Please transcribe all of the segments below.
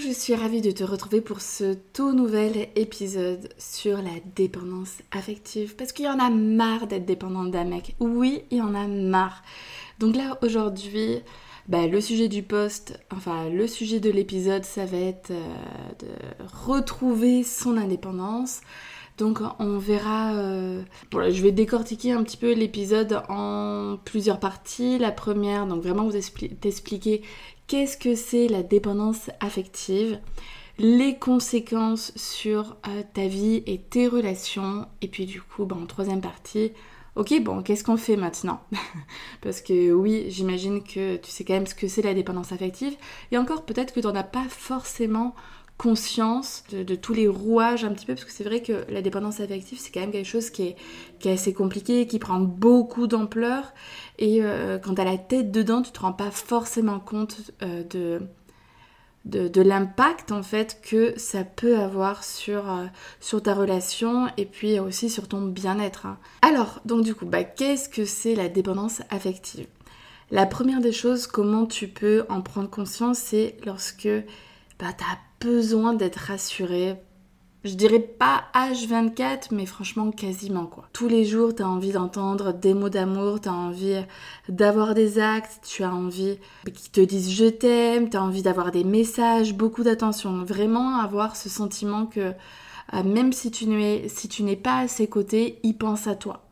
Je suis ravie de te retrouver pour ce tout nouvel épisode sur la dépendance affective parce qu'il y en a marre d'être dépendante d'un mec. Oui, il y en a marre. Donc là aujourd'hui, bah, le sujet du post, enfin le sujet de l'épisode, ça va être euh, de retrouver son indépendance. Donc on verra, euh, je vais décortiquer un petit peu l'épisode en plusieurs parties. La première, donc vraiment vous t'expliquer qu'est-ce que c'est la dépendance affective, les conséquences sur euh, ta vie et tes relations, et puis du coup, bah, en troisième partie, ok, bon, qu'est-ce qu'on fait maintenant? Parce que oui, j'imagine que tu sais quand même ce que c'est la dépendance affective, et encore peut-être que tu n'en as pas forcément conscience de, tous les rouages un petit peu, parce que c'est vrai que la dépendance affective, c'est quand même quelque chose qui est, qui est assez compliqué, qui prend beaucoup d'ampleur, et euh, quand tu as la tête dedans, tu te rends pas forcément compte euh, de, de, l'impact en fait que ça peut avoir sur, euh, sur ta relation et puis aussi sur ton bien-être. Hein. Alors, donc du coup, bah, qu'est-ce que c'est la dépendance affective? La première des choses, comment tu peux en prendre conscience, c'est lorsque bah, tu as besoin d'être rassuré. Je dirais pas H24, mais franchement quasiment quoi. Tous les jours, tu as envie d'entendre des mots d'amour, tu as envie d'avoir des actes, tu as envie qu'ils te disent je t'aime, tu as envie d'avoir des messages, beaucoup d'attention. Vraiment avoir ce sentiment que euh, même si tu n'es si pas à ses côtés, il pense à toi.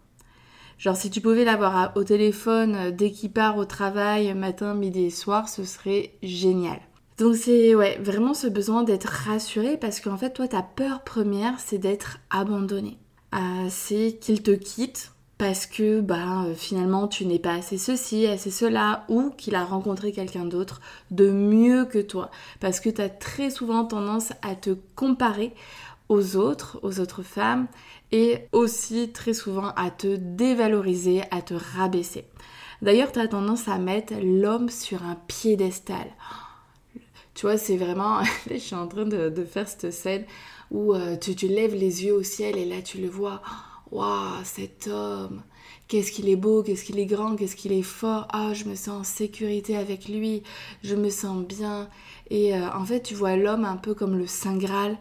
Genre si tu pouvais l'avoir au téléphone euh, dès qu'il part au travail, matin, midi et soir, ce serait génial. Donc c'est ouais, vraiment ce besoin d'être rassuré parce qu'en fait toi ta peur première c'est d'être abandonné. Euh, c'est qu'il te quitte parce que bah euh, finalement tu n'es pas assez ceci, assez cela ou qu'il a rencontré quelqu'un d'autre de mieux que toi parce que tu as très souvent tendance à te comparer aux autres, aux autres femmes et aussi très souvent à te dévaloriser, à te rabaisser. D'ailleurs, tu as tendance à mettre l'homme sur un piédestal. Tu vois, c'est vraiment. je suis en train de, faire cette scène où euh, tu, tu, lèves les yeux au ciel et là tu le vois. Waouh, cet homme Qu'est-ce qu'il est beau, qu'est-ce qu'il est grand, qu'est-ce qu'il est fort. Ah, je me sens en sécurité avec lui, je me sens bien. Et euh, en fait, tu vois l'homme un peu comme le Saint Graal.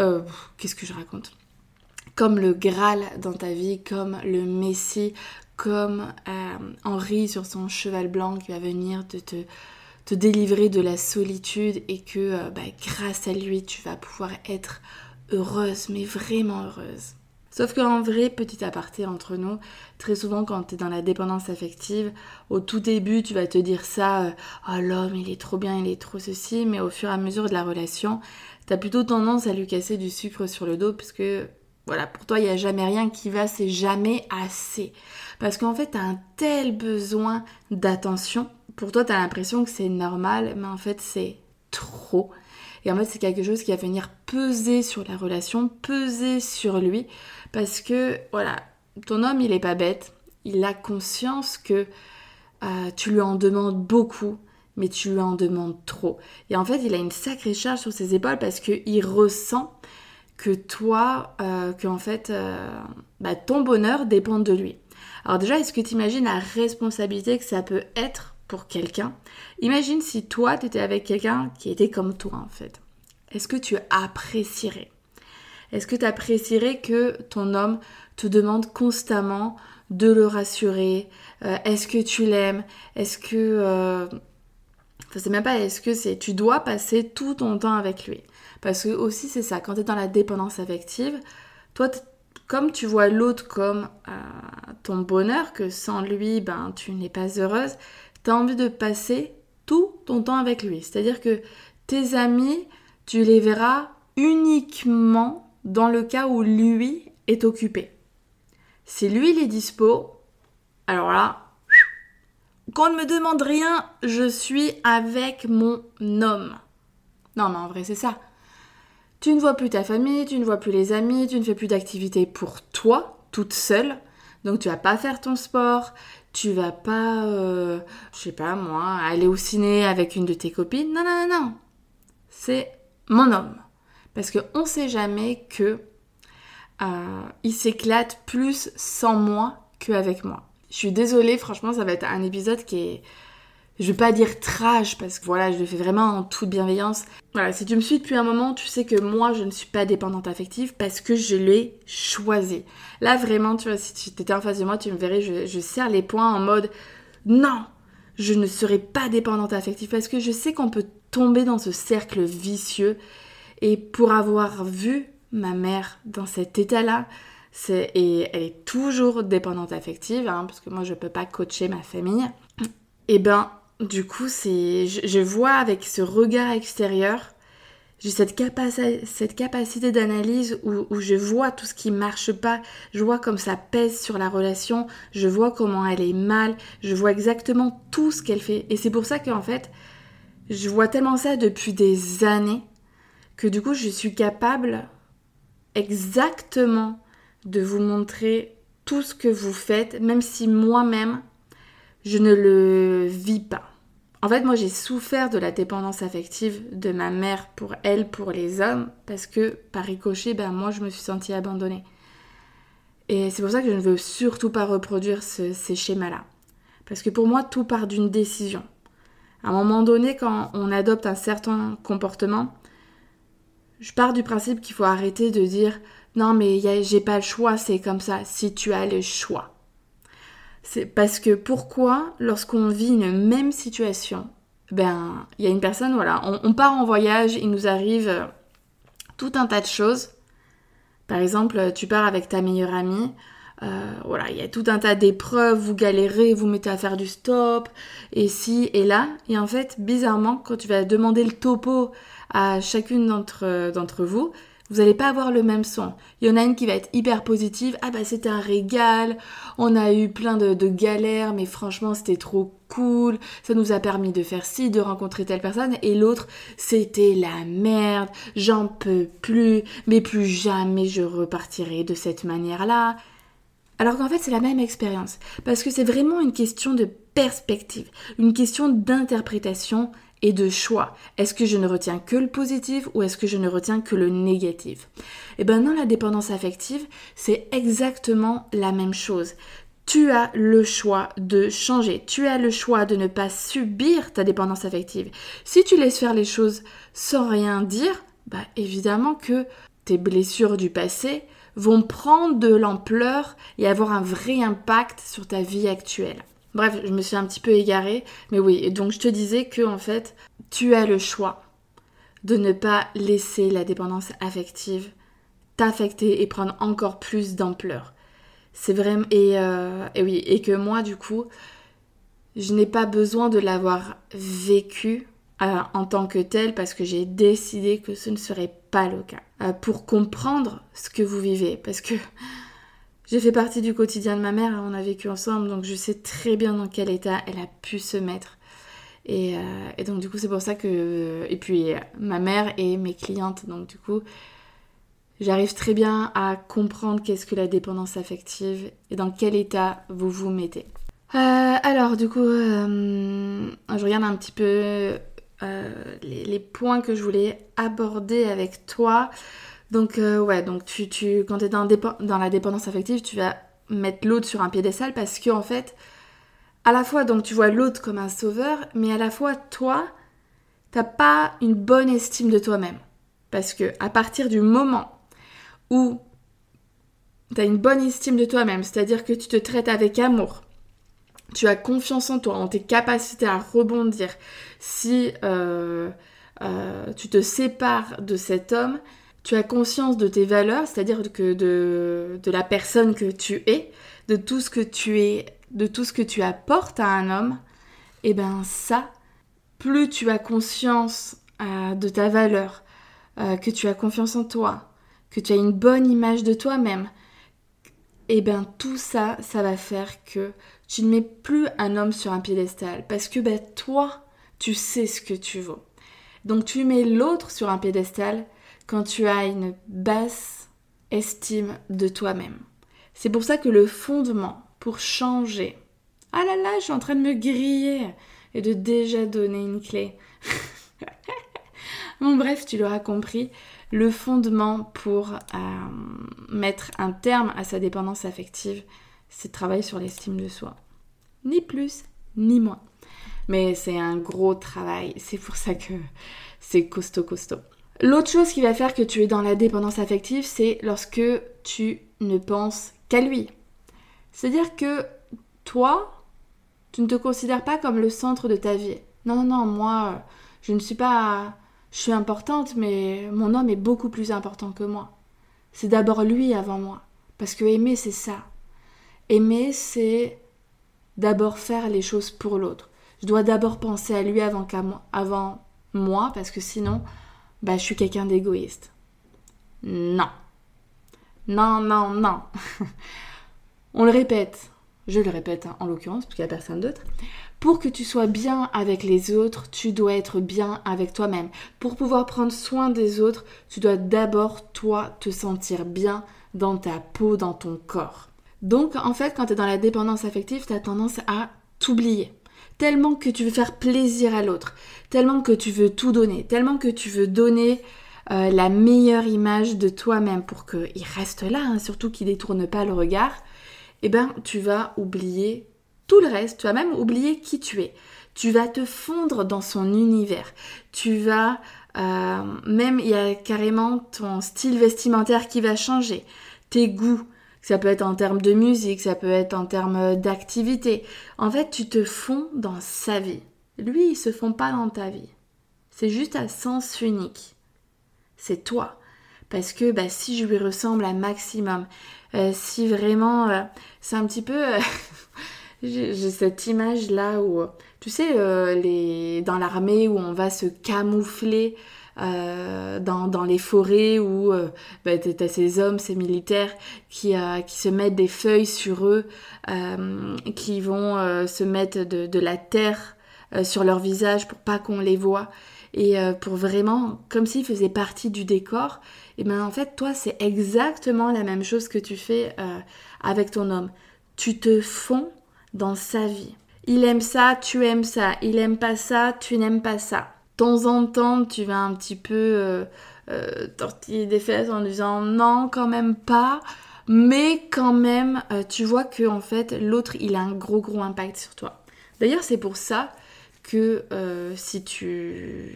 Euh, qu'est-ce que je raconte? Comme le Graal dans ta vie, comme le Messie, comme Henri sur son cheval blanc qui va venir te délivrer de la solitude et que euh, bah, grâce à lui, tu vas pouvoir être heureuse, mais vraiment heureuse. Sauf qu'en vrai, petit aparté entre nous, très souvent quand tu es dans la dépendance affective, au tout début, tu vas te dire ça, euh, oh l'homme, il est trop bien, il est trop ceci, mais au fur et à mesure de la relation, tu as plutôt tendance à lui casser du sucre sur le dos, puisque voilà, pour toi, il n'y a jamais rien qui va, c'est jamais assez. Parce qu'en fait, tu as un tel besoin d'attention pour toi, tu as l'impression que c'est normal, mais en fait, c'est trop. Et en fait, c'est quelque chose qui va venir peser sur la relation, peser sur lui, parce que, voilà, ton homme, il est pas bête. Il a conscience que euh, tu lui en demandes beaucoup, mais tu lui en demandes trop. Et en fait, il a une sacrée charge sur ses épaules parce qu'il ressent que toi, euh, fait, euh, bah, ton bonheur dépend de lui. Alors déjà, est-ce que tu imagines la responsabilité que ça peut être pour quelqu'un. Imagine si toi, tu étais avec quelqu'un qui était comme toi, en fait. Est-ce que tu apprécierais? Est-ce que tu apprécierais que ton homme te demande constamment de le rassurer? Euh, Est-ce que tu l'aimes? Est-ce que... Euh... Enfin, c'est même pas est-ce que c'est... Tu dois passer tout ton temps avec lui. Parce que aussi, c'est ça, quand tu es dans la dépendance affective, toi, comme tu vois l'autre comme euh, ton bonheur, que sans lui, ben, tu n'es pas heureuse, tu as envie de passer tout ton temps avec lui. C'est-à-dire que tes amis, tu les verras uniquement dans le cas où lui est occupé. Si lui il est dispo, alors là, qu'on ne me demande rien, je suis avec mon homme. Non, mais en vrai, c'est ça. Tu ne vois plus ta famille, tu ne vois plus les amis, tu ne fais plus d'activités pour toi, toute seule. Donc tu vas pas faire ton sport, tu vas pas, euh, je sais pas moi, aller au ciné avec une de tes copines. Non, non, non, non. C'est mon homme. Parce qu'on sait jamais que euh, il s'éclate plus sans moi qu'avec moi. Je suis désolée, franchement, ça va être un épisode qui est, je vais pas dire trash parce que voilà, je le fais vraiment en toute bienveillance. Voilà, si tu me suis depuis un moment, tu sais que moi, je ne suis pas dépendante affective parce que je l'ai choisi. Là, vraiment, tu vois, si tu étais en face de moi, tu me verrais, je, serre les poings en mode non, je ne serai pas dépendante affective parce que je sais qu'on peut tomber dans ce cercle vicieux. Et pour avoir vu ma mère dans cet état-là, et elle est toujours dépendante affective, hein, parce que moi je peux pas coacher ma famille. Et ben, du coup, c'est, je, vois avec ce regard extérieur, j'ai cette, capacité d'analyse où, où, je vois tout ce qui marche pas, je vois comme ça pèse sur la relation, je vois comment elle est mal, je vois exactement tout ce qu'elle fait. Et c'est pour ça qu'en fait, je vois tellement ça depuis des années que du coup, je suis capable exactement de vous montrer tout ce que vous faites, même si moi-même, je ne le vis pas. En fait, moi, j'ai souffert de la dépendance affective de ma mère pour elle, pour les hommes, parce que par ricochet, ben, moi, je me suis sentie abandonnée. Et c'est pour ça que je ne veux surtout pas reproduire ces schémas-là. Parce que pour moi, tout part d'une décision. À un moment donné, quand on adopte un certain comportement, je pars du principe qu'il faut arrêter de dire non mais j'ai pas le choix, c'est comme ça, si tu as le choix. C'est parce que pourquoi, lorsqu'on vit une même situation, ben, il y a une personne, voilà, on, part en voyage, il nous arrive euh, tout un tas de choses. Par exemple, tu pars avec ta meilleure amie, euh, voilà, il y a tout un tas d'épreuves, vous galérez, vous mettez à faire du stop, et si, et là, et en fait, bizarrement, quand tu vas demander le topo à chacune d'entre vous, vous n'allez pas avoir le même son. Il y en a une qui va être hyper positive. Ah bah c'était un régal. On a eu plein de, galères, mais franchement c'était trop cool. Ça nous a permis de faire ci, de rencontrer telle personne. Et l'autre, c'était la merde. J'en peux plus. Mais plus jamais je repartirai de cette manière-là. Alors qu'en fait c'est la même expérience. Parce que c'est vraiment une question de perspective. Une question d'interprétation et de choix. Est-ce que je ne retiens que le positif ou est-ce que je ne retiens que le négatif? Et eh bien dans la dépendance affective, c'est exactement la même chose. Tu as le choix de changer, tu as le choix de ne pas subir ta dépendance affective. Si tu laisses faire les choses sans rien dire, bah évidemment que tes blessures du passé vont prendre de l'ampleur et avoir un vrai impact sur ta vie actuelle. Bref, je me suis un petit peu égarée, mais oui, et donc je te disais que en fait, tu as le choix de ne pas laisser la dépendance affective t'affecter et prendre encore plus d'ampleur. C'est vraiment et, euh, et, oui, et que moi du coup, je n'ai pas besoin de l'avoir vécu euh, en tant que tel parce que j'ai décidé que ce ne serait pas le cas. Euh, pour comprendre ce que vous vivez, parce que j'ai fait partie du quotidien de ma mère, on a vécu ensemble, donc je sais très bien dans quel état elle a pu se mettre. Et, euh, donc du coup c'est pour ça que... Et puis ma mère et mes clientes, donc du coup j'arrive très bien à comprendre qu'est-ce que la dépendance affective et dans quel état vous vous mettez. Euh, alors du coup, euh, je regarde un petit peu les, points que je voulais aborder avec toi. Donc euh, ouais, donc tu, tu quand tu es dans, la dépendance affective, tu vas mettre l'autre sur un piédestal parce que en fait, à la fois donc tu vois l'autre comme un sauveur, mais à la fois toi, t'as pas une bonne estime de toi-même. Parce que à partir du moment où tu as une bonne estime de toi-même, c'est-à-dire que tu te traites avec amour, tu as confiance en toi, en tes capacités à rebondir, si euh, euh, tu te sépares de cet homme, tu as conscience de tes valeurs, c'est-à-dire que de, de, la personne que tu es, de tout ce que tu es, de tout ce que tu apportes à un homme, et eh ben ça, plus tu as conscience euh, de ta valeur, euh, que tu as confiance en toi, que tu as une bonne image de toi-même, et eh ben tout ça, ça va faire que tu ne mets plus un homme sur un piédestal parce que ben, toi, tu sais ce que tu vaux. Donc tu mets l'autre sur un piédestal quand tu as une basse estime de toi-même. C'est pour ça que le fondement pour changer. Ah là là, je suis en train de me griller et de déjà donner une clé. bon bref, tu l'auras compris, le fondement pour euh, mettre un terme à sa dépendance affective, c'est de travailler sur l'estime de soi. Ni plus, ni moins. Mais c'est un gros travail, c'est pour ça que c'est costaud costaud. L'autre chose qui va faire que tu es dans la dépendance affective, c'est lorsque tu ne penses qu'à lui. C'est-à-dire que toi, tu ne te considères pas comme le centre de ta vie. Non, non, moi, je ne suis pas... Je suis importante, mais mon homme est beaucoup plus important que moi. C'est d'abord lui avant moi. Parce que aimer, c'est ça. Aimer, c'est d'abord faire les choses pour l'autre. Je dois d'abord penser à lui avant, qu'à moi, avant moi, parce que sinon, bah, je suis quelqu'un d'égoïste. Non. Non, non, non. On le répète, je le répète hein, en l'occurrence, parce qu'il n'y a personne d'autre. Pour que tu sois bien avec les autres, tu dois être bien avec toi-même. Pour pouvoir prendre soin des autres, tu dois d'abord, toi, te sentir bien dans ta peau, dans ton corps. Donc, en fait, quand tu es dans la dépendance affective, tu as tendance à t'oublier. Tellement que tu veux faire plaisir à l'autre, tellement que tu veux tout donner, tellement que tu veux donner euh, la meilleure image de toi-même pour qu'il reste là, hein, surtout qu'il détourne pas le regard, eh ben tu vas oublier tout le reste, tu vas même oublier qui tu es. Tu vas te fondre dans son univers. Tu vas euh, même il y a carrément ton style vestimentaire qui va changer, tes goûts. Ça peut être en termes de musique, ça peut être en termes d'activité. En fait, tu te fonds dans sa vie. Lui, il se fond pas dans ta vie. C'est juste à sens unique. C'est toi. Parce que bah, si je lui ressemble un maximum, euh, si vraiment euh, c'est un petit peu euh, j'ai cette image là où tu sais les dans l'armée où on va se camoufler dans, dans, les forêts où bah, tu as ces hommes, ces militaires qui, qui se mettent des feuilles sur eux, qui vont se mettre de, de la terre sur leur visage pour pas qu'on les voit et pour vraiment comme s'ils faisaient partie du décor et bien en fait toi c'est exactement la même chose que tu fais euh, avec ton homme. Tu te fonds dans sa vie. Il aime ça, tu aimes ça. Il aime pas ça, tu n'aimes pas ça. Temps en temps, tu vas un petit peu euh, euh, tortiller des fesses en disant non, quand même pas. Mais quand même, tu vois que en fait, l'autre, il a un gros gros impact sur toi. D'ailleurs, c'est pour ça que si tu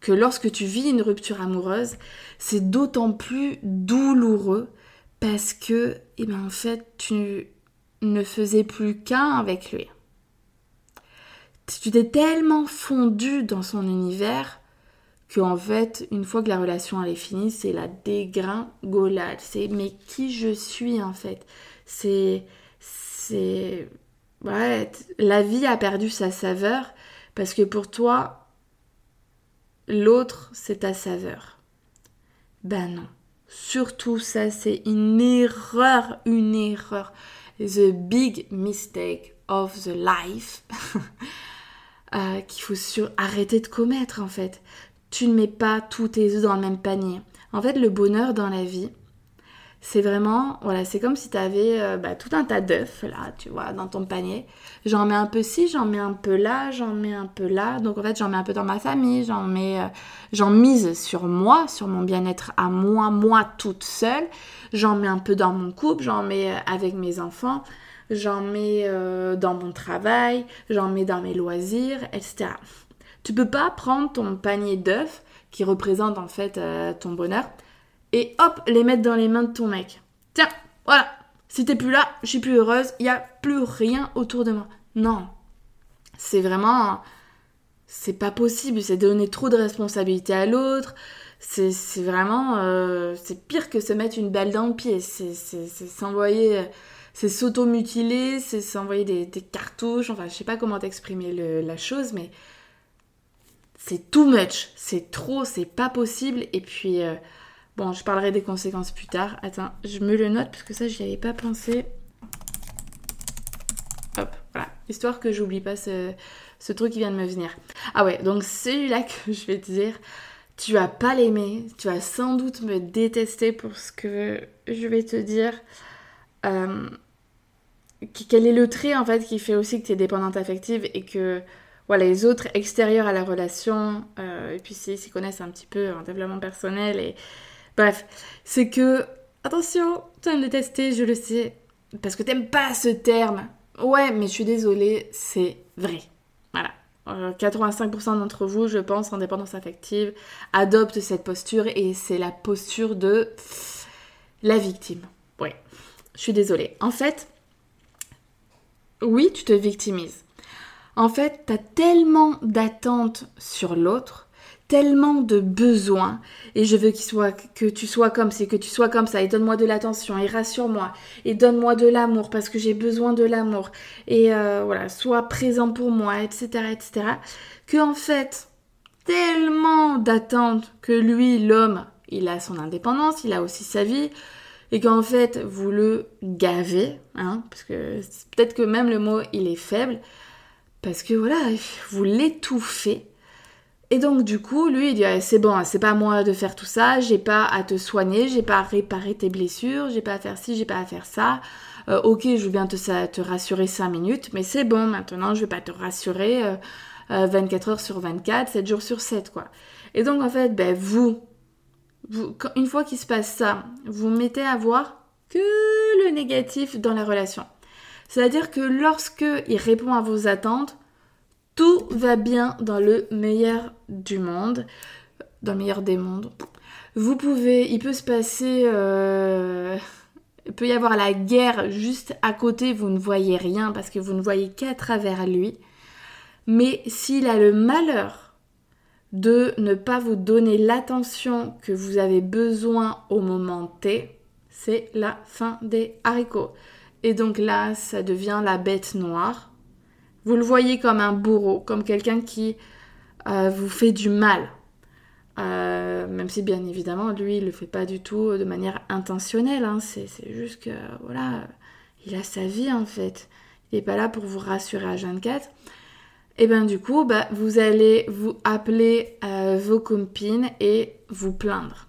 que lorsque tu vis une rupture amoureuse, c'est d'autant plus douloureux parce que, eh ben, en fait, tu ne faisais plus qu'un avec lui. Tu t'es tellement fondu dans son univers que en fait, une fois que la relation est finie, c'est la dégringolade. C'est mais qui je suis en fait? C'est c'est ouais, la vie a perdu sa saveur parce que pour toi, l'autre, c'est ta saveur. Ben non. Surtout ça, c'est une erreur, une erreur. The big mistake of the life euh, qu'il faut arrêter de commettre en fait. Tu ne mets pas tous tes œufs dans le même panier. En fait, le bonheur dans la vie, c'est vraiment, voilà, c'est comme si tu avais euh, bah, tout un tas d'œufs, là, tu vois, dans ton panier. J'en mets un peu ci, j'en mets un peu là, j'en mets un peu là. Donc en fait, j'en mets un peu dans ma famille, j'en mets, euh, j'en mise sur moi, sur mon bien-être à moi, moi toute seule. J'en mets un peu dans mon couple, j'en mets avec mes enfants, j'en mets dans mon travail, j'en mets dans mes loisirs, etc. Tu peux pas prendre ton panier d'œufs qui représente en fait ton bonheur et hop, les mettre dans les mains de ton mec. Tiens, voilà, si t'es plus là, je suis plus heureuse, il n'y a plus rien autour de moi. Non. C'est vraiment. C'est pas possible, c'est donner trop de responsabilités à l'autre. C'est vraiment. Euh, c'est pire que se mettre une balle dans le pied. C'est s'envoyer. C'est s'auto-mutiler, c'est s'envoyer des, cartouches. Enfin, je sais pas comment t'exprimer la chose, mais. C'est too much. C'est trop, c'est pas possible. Et puis. Euh, Bon, je parlerai des conséquences plus tard. Attends, je me le note parce que ça, j'y avais pas pensé. Hop, voilà. Histoire que j'oublie pas ce, ce truc qui vient de me venir. Ah ouais, donc celui-là que je vais te dire, tu vas pas l'aimer, tu vas sans doute me détester pour ce que je vais te dire. Euh, quel est le trait en fait qui fait aussi que tu es dépendante affective et que voilà, les autres extérieurs à la relation, euh, et puis s'ils s'y connaissent un petit peu en développement personnel, et bref, c'est que, attention, tu vas me détester, je le sais, parce que t'aimes pas ce terme. Ouais, mais je suis désolée, c'est vrai. Voilà. 85% euh, d'entre vous, je pense, en dépendance affective, adoptent cette posture et c'est la posture de la victime. Oui, je suis désolée. En fait, oui, tu te victimises. En fait, tu as tellement d'attentes sur l'autre, tellement de besoins, et je veux qu'il soit, que tu sois comme c'est, que tu sois comme ça, et donne-moi de l'attention, et rassure-moi, et donne-moi de l'amour, parce que j'ai besoin de l'amour, et euh, voilà, sois présent pour moi, etc., etc., que en fait, tellement d'attentes que lui, l'homme, il a son indépendance, il a aussi sa vie, et qu'en fait vous le gavez, hein, parce que peut-être que même le mot il est faible, parce que voilà, vous l'étouffez. Et donc du coup, lui il dit c'est bon, c'est pas moi de faire tout ça, j'ai pas à te soigner, j'ai pas à réparer tes blessures, j'ai pas à faire ci, j'ai pas à faire ça. Euh, ok, je viens te, te rassurer 5 minutes, mais c'est bon, maintenant je vais pas te rassurer 24 euh, euh, heures sur 24, 7 jours sur 7 quoi. Et donc en fait, ben, vous, une fois qu'il se passe ça, vous mettez à voir que le négatif dans la relation. C'est-à-dire que lorsque il répond à vos attentes, tout va bien dans le meilleur du monde, dans le meilleur des mondes. Vous pouvez, il peut se passer, euh, il peut y avoir la guerre juste à côté, vous ne voyez rien parce que vous ne voyez qu'à travers lui. Mais s'il a le malheur de ne pas vous donner l'attention que vous avez besoin au moment T, c'est la fin des haricots. Et donc là, ça devient la bête noire. Vous le voyez comme un bourreau, comme quelqu'un qui euh, vous fait du mal. Euh, même si bien évidemment, lui, il le fait pas du tout de manière intentionnelle. Hein. C'est juste que, voilà, il a sa vie en fait. Il n'est pas là pour vous rassurer à 24 et bien du coup, bah, vous allez vous appeler euh, vos copines et vous plaindre.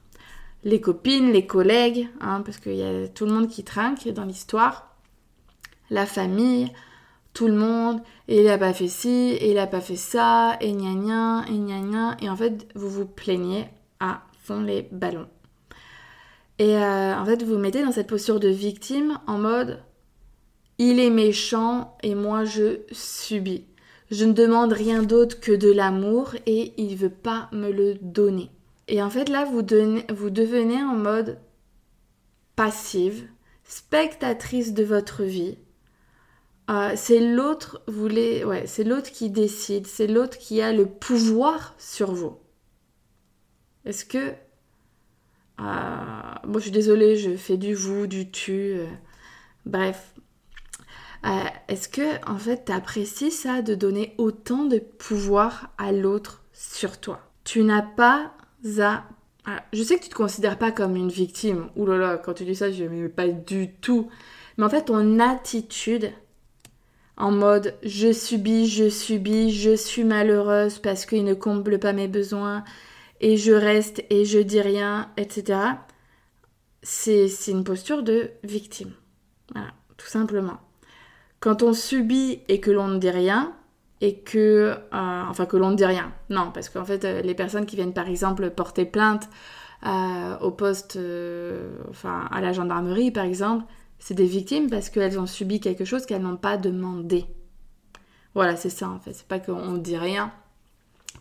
Les copines, les collègues, hein, parce qu'il y a tout le monde qui trinque dans l'histoire, la famille, tout le monde, et il a pas fait ci, et il a pas fait ça, et gna gna, et gna gna, et en fait, vous vous plaignez à fond les ballons. Et euh, en fait, vous vous mettez dans cette posture de victime en mode il est méchant et moi je subis. Je ne demande rien d'autre que de l'amour et il ne veut pas me le donner. Et en fait là, vous, devenez en mode passive, spectatrice de votre vie. Euh, c'est l'autre, ouais, qui décide, c'est l'autre qui a le pouvoir sur vous. Est-ce que, euh, bon, je suis désolée, je fais du vous, du tu, euh, bref, euh, est-ce que en fait tu apprécies ça de donner autant de pouvoir à l'autre sur toi? Tu n'as pas à ah, je sais que tu te considères pas comme une victime. Ouh là là, quand tu dis ça, je ne pas du tout. Mais en fait, ton attitude en mode je subis, je subis, je suis malheureuse parce qu'il ne comble pas mes besoins et je reste et je dis rien, etc. C'est une posture de victime. Voilà, tout simplement. Quand on subit et que l'on ne dit rien, et que, euh, enfin que l'on ne dit rien, non, parce qu'en fait, euh, les personnes qui viennent par exemple porter plainte euh, au poste, enfin à la gendarmerie par exemple, c'est des victimes parce qu'elles ont subi quelque chose qu'elles n'ont pas demandé. Voilà, c'est ça en fait. C'est pas qu'on ne dit rien,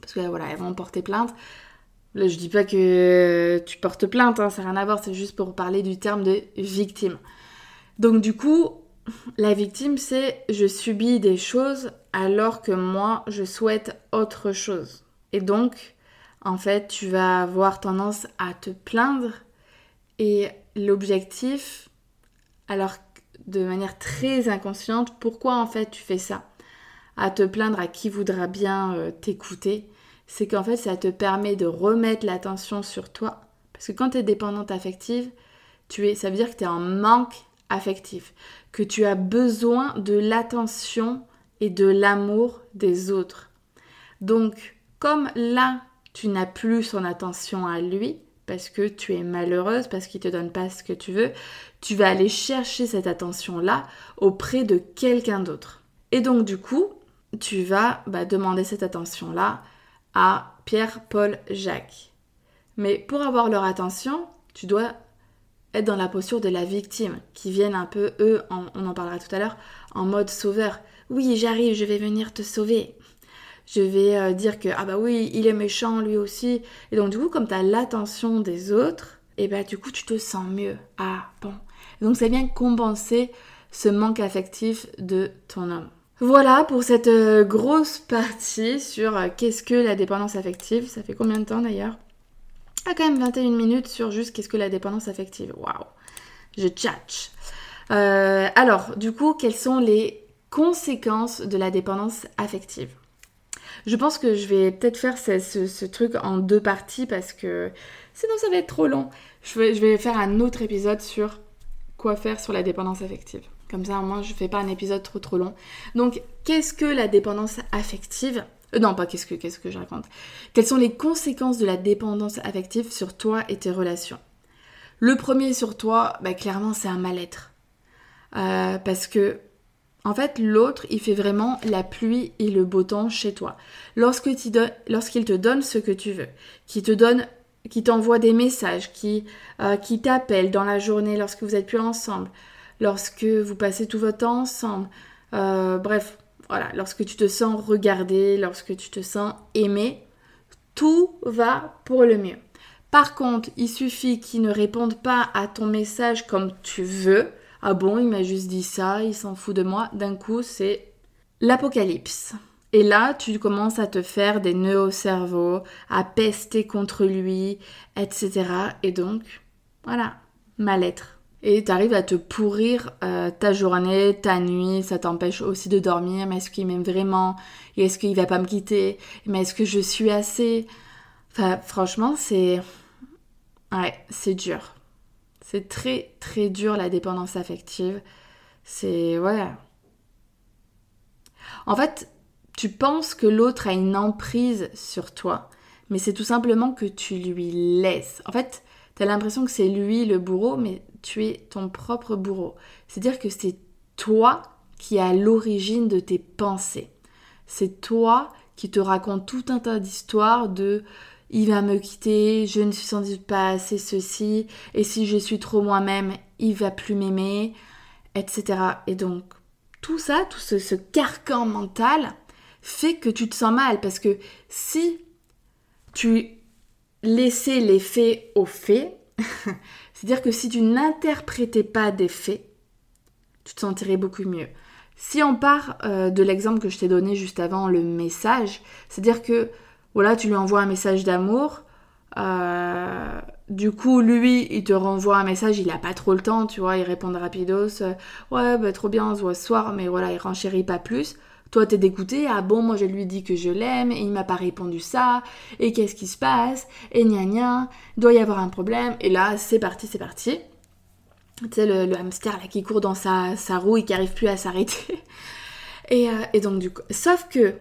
parce que voilà, elles vont porter plainte. Là, je dis pas que tu portes plainte, hein, ça n'a rien à voir, c'est juste pour parler du terme de victime. Donc du coup, la victime, c'est je subis des choses alors que moi, je souhaite autre chose. Et donc, en fait, tu vas avoir tendance à te plaindre. Et l'objectif, alors de manière très inconsciente, pourquoi en fait tu fais ça? À te plaindre à qui voudra bien euh, t'écouter, c'est qu'en fait ça te permet de remettre l'attention sur toi. Parce que quand tu es dépendante affective, tu es, ça veut dire que tu es en manque affectif, que tu as besoin de l'attention et de l'amour des autres. Donc, comme là, tu n'as plus son attention à lui, parce que tu es malheureuse, parce qu'il te donne pas ce que tu veux, tu vas aller chercher cette attention-là auprès de quelqu'un d'autre. Et donc, du coup, tu vas bah, demander cette attention-là à Pierre, Paul, Jacques. Mais pour avoir leur attention, tu dois être dans la posture de la victime, qui viennent un peu, eux, on en parlera tout à l'heure, en mode sauveur. Oui, j'arrive, je vais venir te sauver. Je vais euh, dire que, ah bah oui, il est méchant lui aussi. Et donc, du coup, comme tu as l'attention des autres, et eh bah du coup, tu te sens mieux. Ah bon. donc, ça vient compenser ce manque affectif de ton homme. Voilà pour cette euh, grosse partie sur euh, qu'est-ce que la dépendance affective. Ça fait combien de temps d'ailleurs? Ah, quand même 21 minutes sur juste qu'est-ce que la dépendance affective. Waouh Je tchatch. Euh, alors, du coup, quelles sont les conséquences de la dépendance affective? Je pense que je vais peut-être faire ce, truc en deux parties parce que sinon ça va être trop long. je vais faire un autre épisode sur quoi faire sur la dépendance affective. Comme ça, au moins, je fais pas un épisode trop trop long. Donc, qu'est-ce que la dépendance affective? Euh, Non, pas qu'est-ce que, qu'est-ce que je raconte. Quelles sont les conséquences de la dépendance affective sur toi et tes relations? Le premier sur toi, bah, clairement, c'est un mal-être. Euh, parce que, en fait, l'autre, il fait vraiment la pluie et le beau temps chez toi. Lorsque lorsqu'il te donne ce que tu veux, qui te donne qui t'envoie des messages, qui, euh, qui t'appelle dans la journée lorsque vous êtes plus ensemble, lorsque vous passez tout votre temps ensemble. Bref, voilà, lorsque tu te sens regardé, lorsque tu te sens aimé, tout va pour le mieux. Par contre, il suffit qu'il ne réponde pas à ton message comme tu veux. Ah bon, il m'a juste dit ça, il s'en fout de moi. D'un coup, c'est l'apocalypse. Et là, tu commences à te faire des nœuds au cerveau, à pester contre lui, etc. Et donc, voilà, mal-être. Et tu arrives à te pourrir euh, ta journée, ta nuit, ça t'empêche aussi de dormir. Mais est-ce qu'il m'aime vraiment? Et est-ce qu'il va pas me quitter? Mais est-ce que je suis assez? Enfin, franchement, c'est. Ouais, c'est dur. C'est très, très dur la dépendance affective. C'est. Ouais. En fait, tu penses que l'autre a une emprise sur toi, mais c'est tout simplement que tu lui laisses. En fait, tu as l'impression que c'est lui le bourreau, mais tu es ton propre bourreau. C'est-à-dire que c'est toi qui es à l'origine de tes pensées. C'est toi qui te raconte tout un tas d'histoires de il va me quitter, je ne suis sans doute pas assez ceci, et si je suis trop moi-même, il va plus m'aimer, etc. Et donc, tout ça, tout ce carcan mental fait que tu te sens mal parce que si tu laissais les faits aux faits, C'est-à-dire que si tu n'interprétais pas des faits, tu te sentirais beaucoup mieux. Si on part euh, de l'exemple que je t'ai donné juste avant, le message, c'est-à-dire que voilà, tu lui envoies un message d'amour, euh, du coup, lui, il te renvoie un message, il n'a pas trop le temps, tu vois, il répond rapidos, euh, ouais, bah, trop bien, on se voit ce soir, mais voilà, il renchérit pas plus. Toi, t'es dégoûté, ah bon, moi je lui dis que je l'aime, et il m'a pas répondu ça, et qu'est-ce qui se passe, et gna gna, doit y avoir un problème, et là, c'est parti, c'est parti. Tu sais, le, hamster là qui court dans sa, sa roue et qui arrive plus à s'arrêter. Et, euh, et donc, du coup, sauf que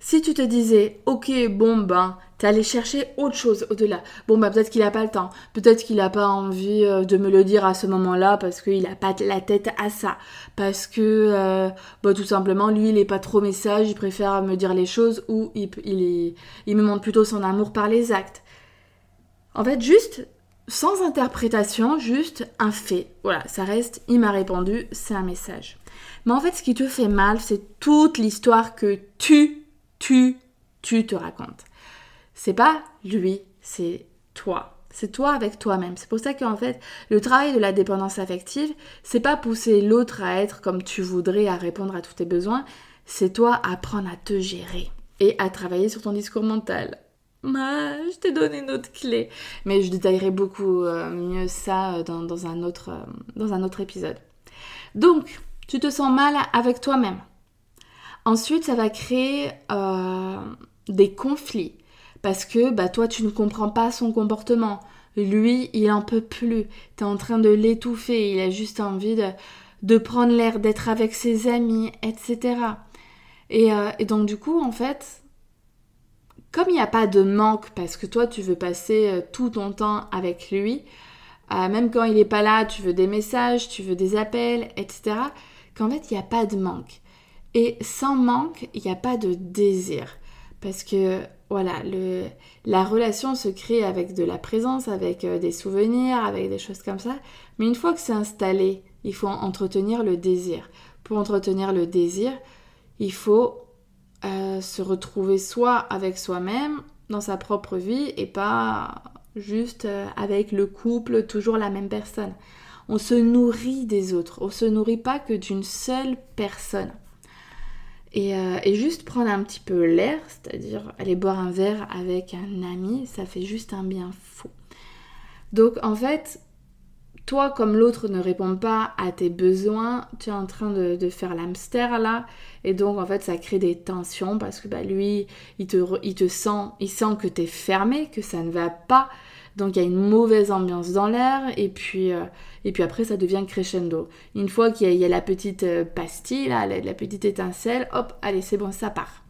si tu te disais, ok, bon ben, T'es allé chercher autre chose au-delà. Bon, bah peut-être qu'il a pas le temps. Peut-être qu'il a pas envie euh, de me le dire à ce moment-là parce qu'il a pas la tête à ça. Parce que, euh, bah, tout simplement, lui, il est pas trop message. Il préfère me dire les choses ou il, il, il me montre plutôt son amour par les actes. En fait, juste, sans interprétation, juste un fait. Voilà, ça reste, il m'a répondu, c'est un message. Mais en fait, ce qui te fait mal, c'est toute l'histoire que tu, tu, tu te racontes. C'est pas lui, c'est toi. C'est toi avec toi-même. C'est pour ça qu'en fait, le travail de la dépendance affective, c'est pas pousser l'autre à être comme tu voudrais, à répondre à tous tes besoins. C'est toi apprendre à te gérer et à travailler sur ton discours mental. je t'ai donné une autre clé. Mais je détaillerai beaucoup euh, mieux ça euh, dans, un autre, euh, dans un autre épisode. Donc, tu te sens mal avec toi-même. Ensuite, ça va créer des conflits parce que bah, toi tu ne comprends pas son comportement. Lui, il en peut plus. T'es en train de l'étouffer. Il a juste envie de, de prendre l'air, d'être avec ses amis, etc. Et, euh, et, donc, du coup, en fait, comme il n'y a pas de manque parce que toi, tu veux passer euh, tout ton temps avec lui, euh, même quand il n'est pas là, tu veux des messages, tu veux des appels, etc. Qu'en fait, il n'y a pas de manque. Et sans manque, il n'y a pas de désir. Parce que voilà, la relation se crée avec de la présence, avec euh, des souvenirs, avec des choses comme ça. Mais une fois que c'est installé, il faut entretenir le désir. Pour entretenir le désir, il faut euh, se retrouver soit avec soi-même, dans sa propre vie, et pas juste euh, avec le couple, toujours la même personne. On se nourrit des autres, on se nourrit pas que d'une seule personne. Euh, et, juste prendre un petit peu l'air, c'est-à-dire aller boire un verre avec un ami, ça fait juste un bien fou. Donc en fait, toi comme l'autre ne répond pas à tes besoins, tu es en train de, faire l'hamster là, et donc en fait ça crée des tensions parce que bah, lui, il te, il te sent, il sent que tu es fermé, que ça ne va pas, donc il y a une mauvaise ambiance dans l'air et puis, euh, après ça devient crescendo. Une fois qu'il y, a la petite euh, pastille, là, la, petite étincelle, hop, allez c'est bon, ça part.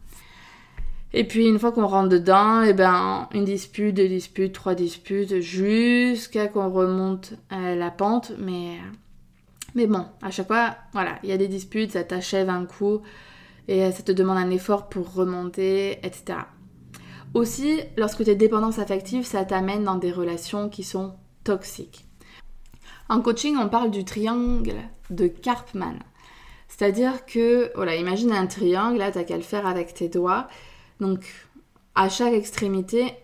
Et puis une fois qu'on rentre dedans, et eh ben une dispute, deux disputes, trois disputes, jusqu'à qu'on remonte la pente. Mais, mais bon, à chaque fois, voilà, il y a des disputes, ça t'achève un coup et ça te demande un effort pour remonter, etc. Aussi, lorsque tu es dépendance affective, ça t'amène dans des relations qui sont toxiques. En coaching, on parle du triangle de Karpman. C'est-à-dire que, voilà, imagine un triangle, là, tu qu'à le faire avec tes doigts. Donc, à chaque extrémité,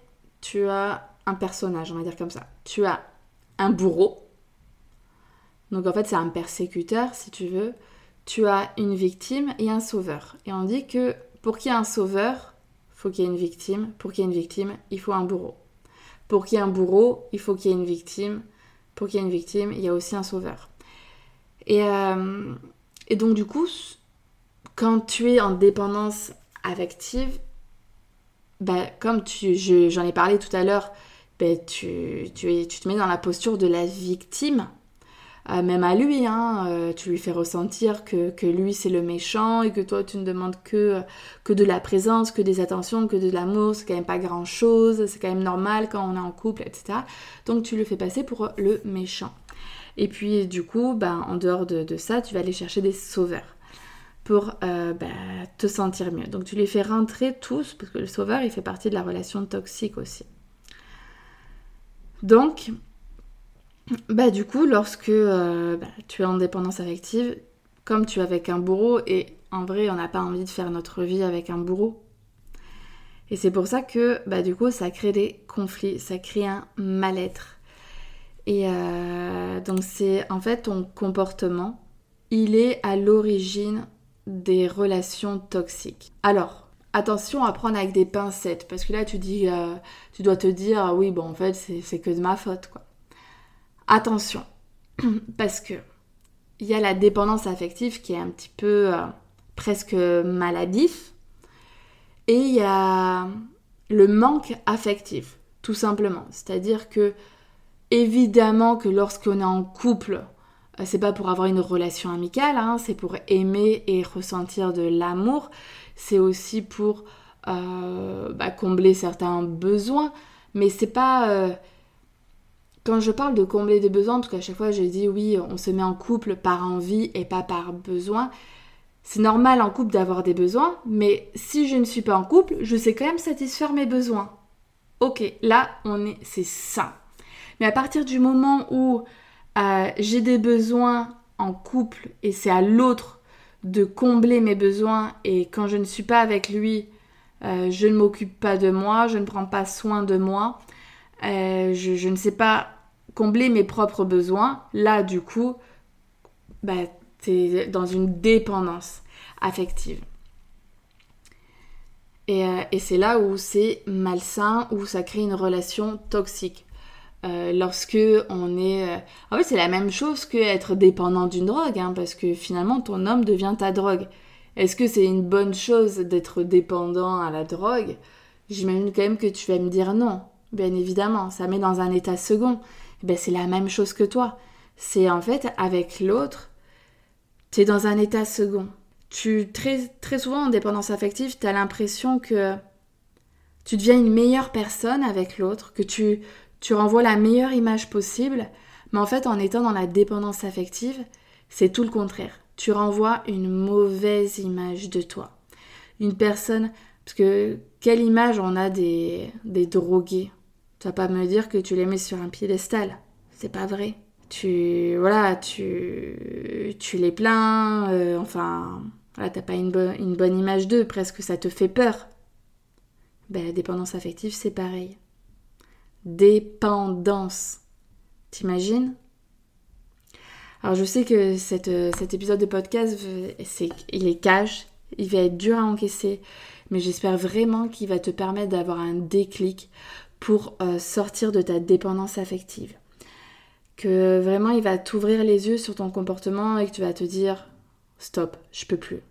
tu as un personnage, on va dire comme ça. Tu as un bourreau. Donc, en fait, c'est un persécuteur, si tu veux. Tu as une victime et un sauveur. Et on dit que pour qu'il y ait un sauveur, faut qu'il y ait une victime. Pour qu'il y ait une victime, il faut un bourreau. Pour qu'il y ait un bourreau, il faut qu'il y ait une victime. Pour qu'il y ait une victime, il y a aussi un sauveur. Et, euh, et donc du coup, quand tu es en dépendance affective, bah, comme j'en ai parlé tout à l'heure, bah, tu, tu, tu te mets dans la posture de la victime. Euh, même à lui, hein, euh, tu lui fais ressentir que, lui c'est le méchant et que toi tu ne demandes que, que de la présence, que des attentions, que de l'amour, c'est quand même pas grand chose, c'est quand même normal quand on est en couple, etc. Donc tu le fais passer pour le méchant. Et puis du coup, ben, en dehors de, ça, tu vas aller chercher des sauveurs pour euh, ben, te sentir mieux. Donc tu les fais rentrer tous, parce que le sauveur, il fait partie de la relation toxique aussi. Donc, bah du coup, lorsque euh, bah, tu es en dépendance affective, comme tu es avec un bourreau, et en vrai, on n'a pas envie de faire notre vie avec un bourreau. Et c'est pour ça que bah, du coup, ça crée des conflits, ça crée un mal-être. Et euh, donc c'est en fait ton comportement, il est à l'origine des relations toxiques. Alors, attention à prendre avec des pincettes, parce que là tu dis, euh, tu dois te dire, ah oui, bon en fait c'est que de ma faute, quoi. Attention, parce que il y a la dépendance affective qui est un petit peu euh, presque maladif, et il y a le manque affectif, tout simplement. C'est-à-dire que évidemment que lorsqu'on est en couple, euh, c'est pas pour avoir une relation amicale, hein, c'est pour aimer et ressentir de l'amour. C'est aussi pour euh, bah, combler certains besoins, mais c'est pas quand je parle de combler des besoins, parce qu'à chaque fois je dis oui, on se met en couple par envie et pas par besoin. C'est normal en couple d'avoir des besoins, mais si je ne suis pas en couple, je sais quand même satisfaire mes besoins. Ok, là on est, c'est ça. Mais à partir du moment où euh, j'ai des besoins en couple et c'est à l'autre de combler mes besoins et quand je ne suis pas avec lui, euh, je ne m'occupe pas de moi, je ne prends pas soin de moi, euh, je, ne sais pas combler mes propres besoins, là du coup, bah, tu dans une dépendance affective. Euh, et, c'est là où c'est malsain, où ça crée une relation toxique. Euh, lorsque on est... En fait, c'est la même chose que être dépendant d'une drogue, hein, parce que finalement, ton homme devient ta drogue. Est-ce que c'est une bonne chose d'être dépendant à la drogue? J'imagine quand même que tu vas me dire non. bien évidemment, ça met dans un état second. Ben, c'est la même chose que toi. C'est en fait avec l'autre, tu es dans un état second. Tu, très, très souvent en dépendance affective, tu as l'impression que tu deviens une meilleure personne avec l'autre, que tu, tu renvoies la meilleure image possible, mais en fait en étant dans la dépendance affective, c'est tout le contraire. Tu renvoies une mauvaise image de toi. Une personne, parce que quelle image on a des, des drogués? Tu vas pas me dire que tu les mets sur un piédestal. C'est pas vrai. Tu, voilà, tu, tu les plains, euh, enfin, voilà, t'as pas une, bonne image d'eux, presque ça te fait peur. Ben, la dépendance affective, c'est pareil. Dépendance. T'imagines? Alors je sais que cette, cet épisode de podcast, c'est, il est cash, il va être dur à encaisser, mais j'espère vraiment qu'il va te permettre d'avoir un déclic pour euh, sortir de ta dépendance affective. Que vraiment il va t'ouvrir les yeux sur ton comportement et que tu vas te dire stop, je peux plus.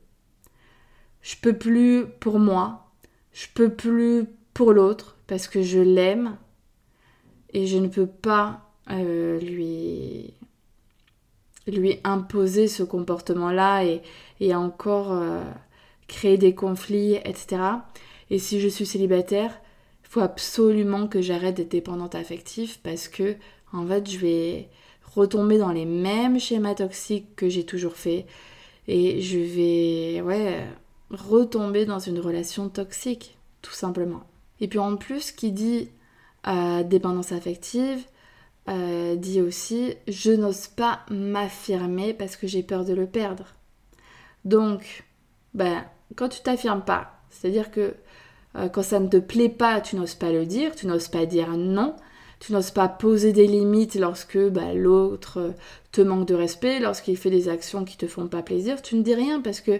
Je peux plus pour moi, je peux plus pour l'autre parce que je l'aime et je ne peux pas euh, lui lui imposer ce comportement-là et, et, encore euh, créer des conflits, etc. Et si je suis célibataire, absolument que j'arrête d'être dépendante affective parce que en fait, je vais retomber dans les mêmes schémas toxiques que j'ai toujours fait et je vais ouais retomber dans une relation toxique, tout simplement. Et puis en plus, qui dit euh, dépendance affective, euh, dit aussi je n'ose pas m'affirmer parce que j'ai peur de le perdre. Donc, ben, quand tu t'affirmes pas, c'est-à-dire que euh, quand ça ne te plaît pas, tu n'oses pas le dire, tu n'oses pas dire non, tu n'oses pas poser des limites lorsque ben, l'autre te manque de respect, lorsqu'il fait des actions qui te font pas plaisir, tu ne dis rien parce que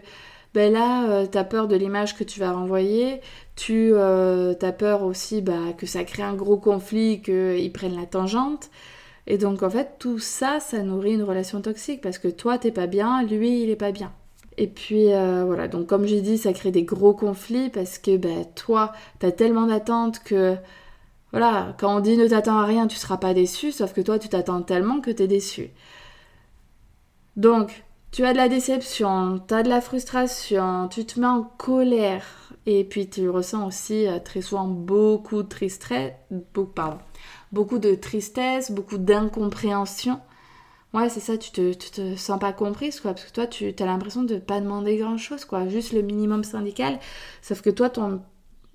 ben là, euh, tu as peur de l'image que tu vas renvoyer, tu euh, as peur aussi bah, que ça crée un gros conflit, qu'ils prennent la tangente. Et donc en fait, tout ça, ça nourrit une relation toxique parce que toi, t'es pas bien, lui, il est pas bien. Et puis euh, voilà, donc comme j'ai dit, ça crée des gros conflits parce que bah, toi, t'as tellement d'attentes que voilà, quand on dit ne t'attends à rien, tu seras pas déçu, sauf que toi, tu t'attends tellement que t'es déçu. Donc, tu as de la déception, tu as de la frustration, tu te mets en colère et puis tu ressens aussi euh, très souvent beaucoup de tristesse, beaucoup de tristesse, beaucoup d'incompréhension. Ouais, c'est ça, tu te, te sens pas comprise, quoi, parce que toi, tu as l'impression de pas demander grand-chose, quoi, juste le minimum syndical, sauf que toi, ton,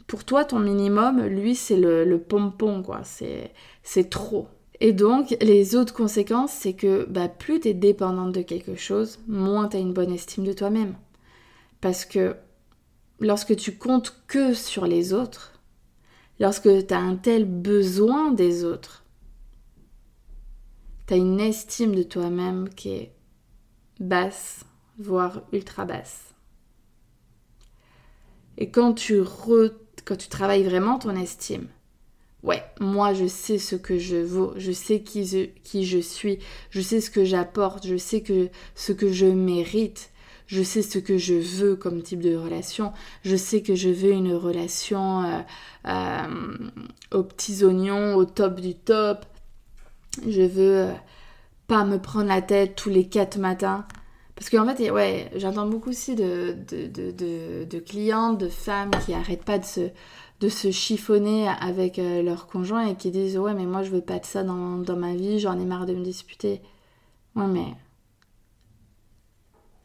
pour toi, ton minimum, lui, c'est le, le pompon, quoi, c'est trop. Et donc, les autres conséquences, c'est que bah, plus tu es dépendante de quelque chose, moins tu as une bonne estime de toi-même. Parce que lorsque tu comptes que sur les autres, lorsque tu as un tel besoin des autres, tu as une estime de toi-même qui est basse, voire ultra basse. Et quand tu, quand tu travailles vraiment ton estime, ouais, moi je sais ce que je vaux, je sais qui je, qui je suis, je sais ce que j'apporte, je sais que ce que je mérite, je sais ce que je veux comme type de relation, je sais que je veux une relation euh, euh, aux petits oignons, au top du top, je veux euh, pas me prendre la tête tous les quatre matins. Parce qu'en fait, ouais, j'entends beaucoup aussi de, de, de, clientes, de femmes qui arrêtent pas de se, chiffonner avec euh, leur conjoint et qui disent ouais mais moi je veux pas de ça dans, ma vie, j'en ai marre de me disputer. Ouais mais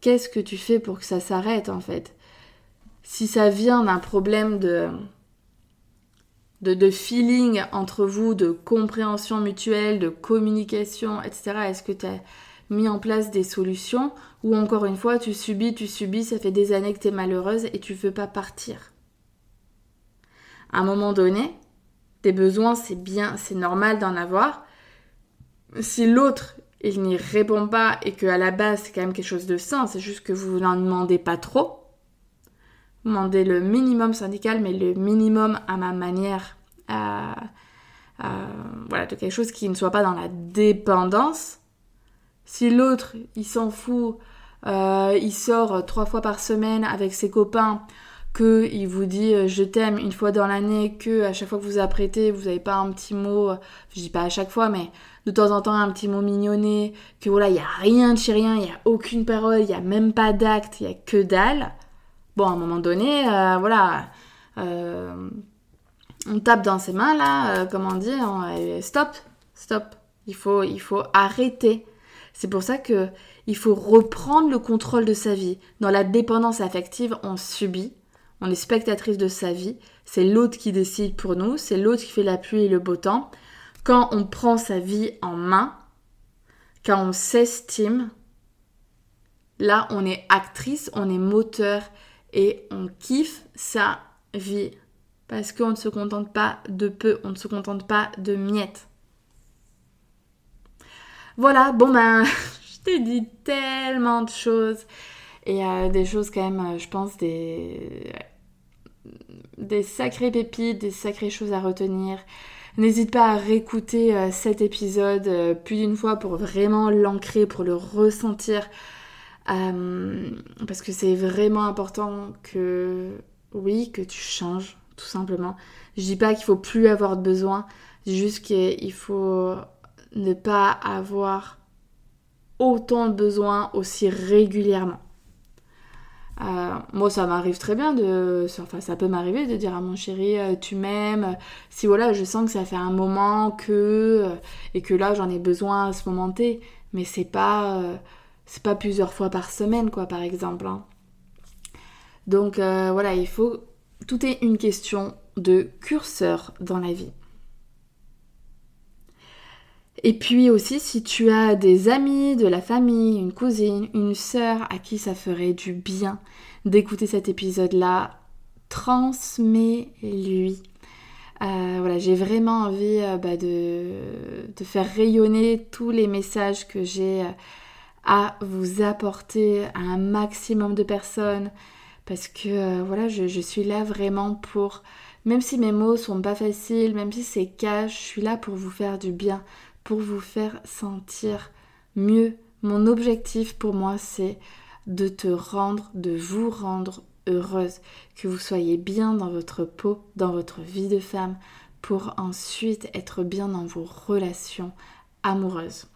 qu'est-ce que tu fais pour que ça s'arrête en fait? Si ça vient d'un problème de, de, feeling entre vous, de compréhension mutuelle, de communication, etc., est-ce que tu as mis en place des solutions ou encore une fois tu subis, tu subis, ça fait des années que tu es malheureuse et tu veux pas partir? À un moment donné, des besoins, c'est bien, c'est normal d'en avoir. Si l'autre, il n'y répond pas et qu'à la base, c'est quand même quelque chose de sain, c'est juste que vous n'en demandez pas trop. Vous demandez le minimum syndical, mais le minimum à ma manière, voilà, de quelque chose qui ne soit pas dans la dépendance. Si l'autre, il s'en fout, euh, il sort trois fois par semaine avec ses copains que il vous dit euh, je t'aime une fois dans l'année, que à chaque fois que vous apprêtez, vous n'avez pas un petit mot, je dis pas à chaque fois, mais de temps en temps un petit mot mignonné, que voilà, il y a rien de chez rien, il y a aucune parole, il y a même pas d'acte, il y a que dalle. Bon, à un moment donné, euh, voilà, euh, on tape dans ses mains là, comment dire, stop, stop. Il faut, il faut arrêter. C'est pour ça que il faut reprendre le contrôle de sa vie. Dans la dépendance affective, on subit, on est spectatrice de sa vie, c'est l'autre qui décide pour nous, c'est l'autre qui fait la pluie et le beau temps. Quand on prend sa vie en main, quand on s'estime, là on est actrice, on est moteur et on kiffe sa vie. Parce qu'on ne se contente pas de peu, on ne se contente pas de miettes. Voilà, bon ben, je t'ai dit tellement de choses. Et euh, des choses quand même, euh, je pense, des, des sacrées pépites, des sacrées choses à retenir. N'hésite pas à réécouter euh, cet épisode plus d'une fois pour vraiment l'ancrer, pour le ressentir. Parce que c'est vraiment important que, oui, que tu changes, tout simplement. Je dis pas qu'il faut plus avoir de besoin, juste qu'il faut ne pas avoir autant de besoins aussi régulièrement. Euh, moi, ça m'arrive très bien de. Enfin, ça peut m'arriver de dire à mon chéri, euh, tu m'aimes. Si voilà, je sens que ça fait un moment que. Euh, et que là, j'en ai besoin à ce moment T. Mais c'est pas. C'est pas plusieurs fois par semaine, quoi, par exemple. Hein. Donc, voilà, il faut. Tout est une question de curseur dans la vie. Et puis aussi, si tu as des amis, de la famille, une cousine, une sœur à qui ça ferait du bien d'écouter cet épisode-là, transmets-lui. Euh, voilà, j'ai vraiment envie euh, bah, de, faire rayonner tous les messages que j'ai euh, à vous apporter à un maximum de personnes parce que voilà, je, je, suis là vraiment pour, même si mes mots sont pas faciles, même si c'est cash, je suis là pour vous faire du bien, pour vous faire sentir mieux. Mon objectif pour moi, c'est de te rendre, de vous rendre heureuse, que vous soyez bien dans votre peau, dans votre vie de femme, pour ensuite être bien dans vos relations amoureuses.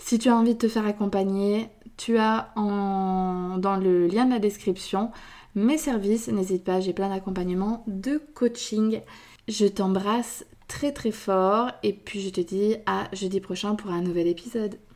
Si tu as envie de te faire accompagner, tu as en... dans le lien de la description mes services, n'hésite pas, j'ai plein d'accompagnements de coaching. Je t'embrasse très très fort et puis je te dis à jeudi prochain pour un nouvel épisode.